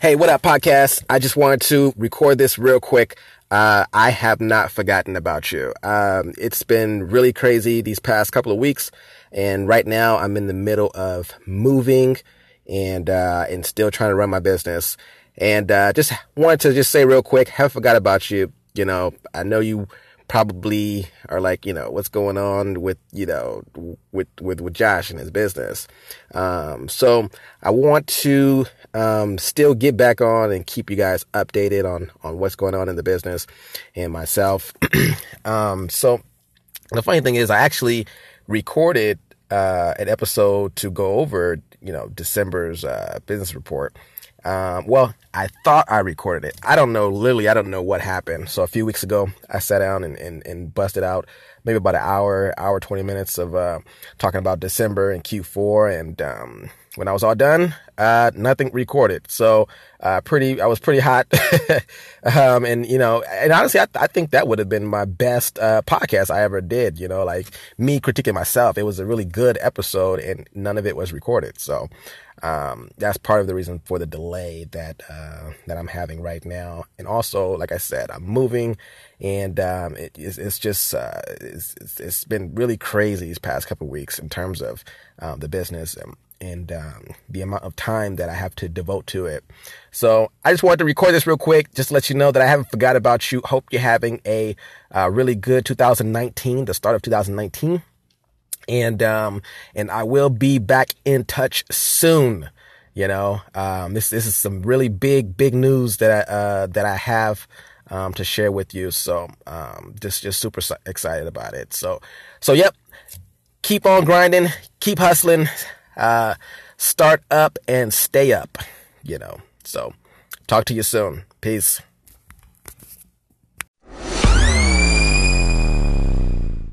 Hey, what up, podcast? I just wanted to record this real quick. Uh, I have not forgotten about you. Um, it's been really crazy these past couple of weeks, and right now I'm in the middle of moving and uh, and still trying to run my business. And uh, just wanted to just say real quick, haven't forgot about you. You know, I know you probably are like, you know, what's going on with, you know, with, with, with Josh and his business. Um, so I want to, um, still get back on and keep you guys updated on, on what's going on in the business and myself. um, so the funny thing is I actually recorded, uh, an episode to go over, you know, December's, uh, business report. Um, well, I thought I recorded it. I don't know. Literally, I don't know what happened. So a few weeks ago, I sat down and, and, and busted out maybe about an hour, hour, 20 minutes of, uh, talking about December and Q4. And, um, when I was all done, uh, nothing recorded. So, uh, pretty, I was pretty hot. um, and, you know, and honestly, I, I think that would have been my best, uh, podcast I ever did, you know, like me critiquing myself. It was a really good episode and none of it was recorded. So, um, that's part of the reason for the delay that, uh, that I'm having right now. And also, like I said, I'm moving and, um, it, it's, it's, just, uh, it's, it's been really crazy these past couple weeks in terms of, um, the business and, and um, the amount of time that I have to devote to it. So I just wanted to record this real quick, just let you know that I haven't forgot about you. Hope you're having a uh, really good 2019, the start of 2019, and um, and I will be back in touch soon. You know, um, this this is some really big big news that I, uh, that I have. Um, to share with you. So, um, just, just super excited about it. So, so yep, keep on grinding, keep hustling uh, start up and stay up, you know. So talk to you soon. Peace.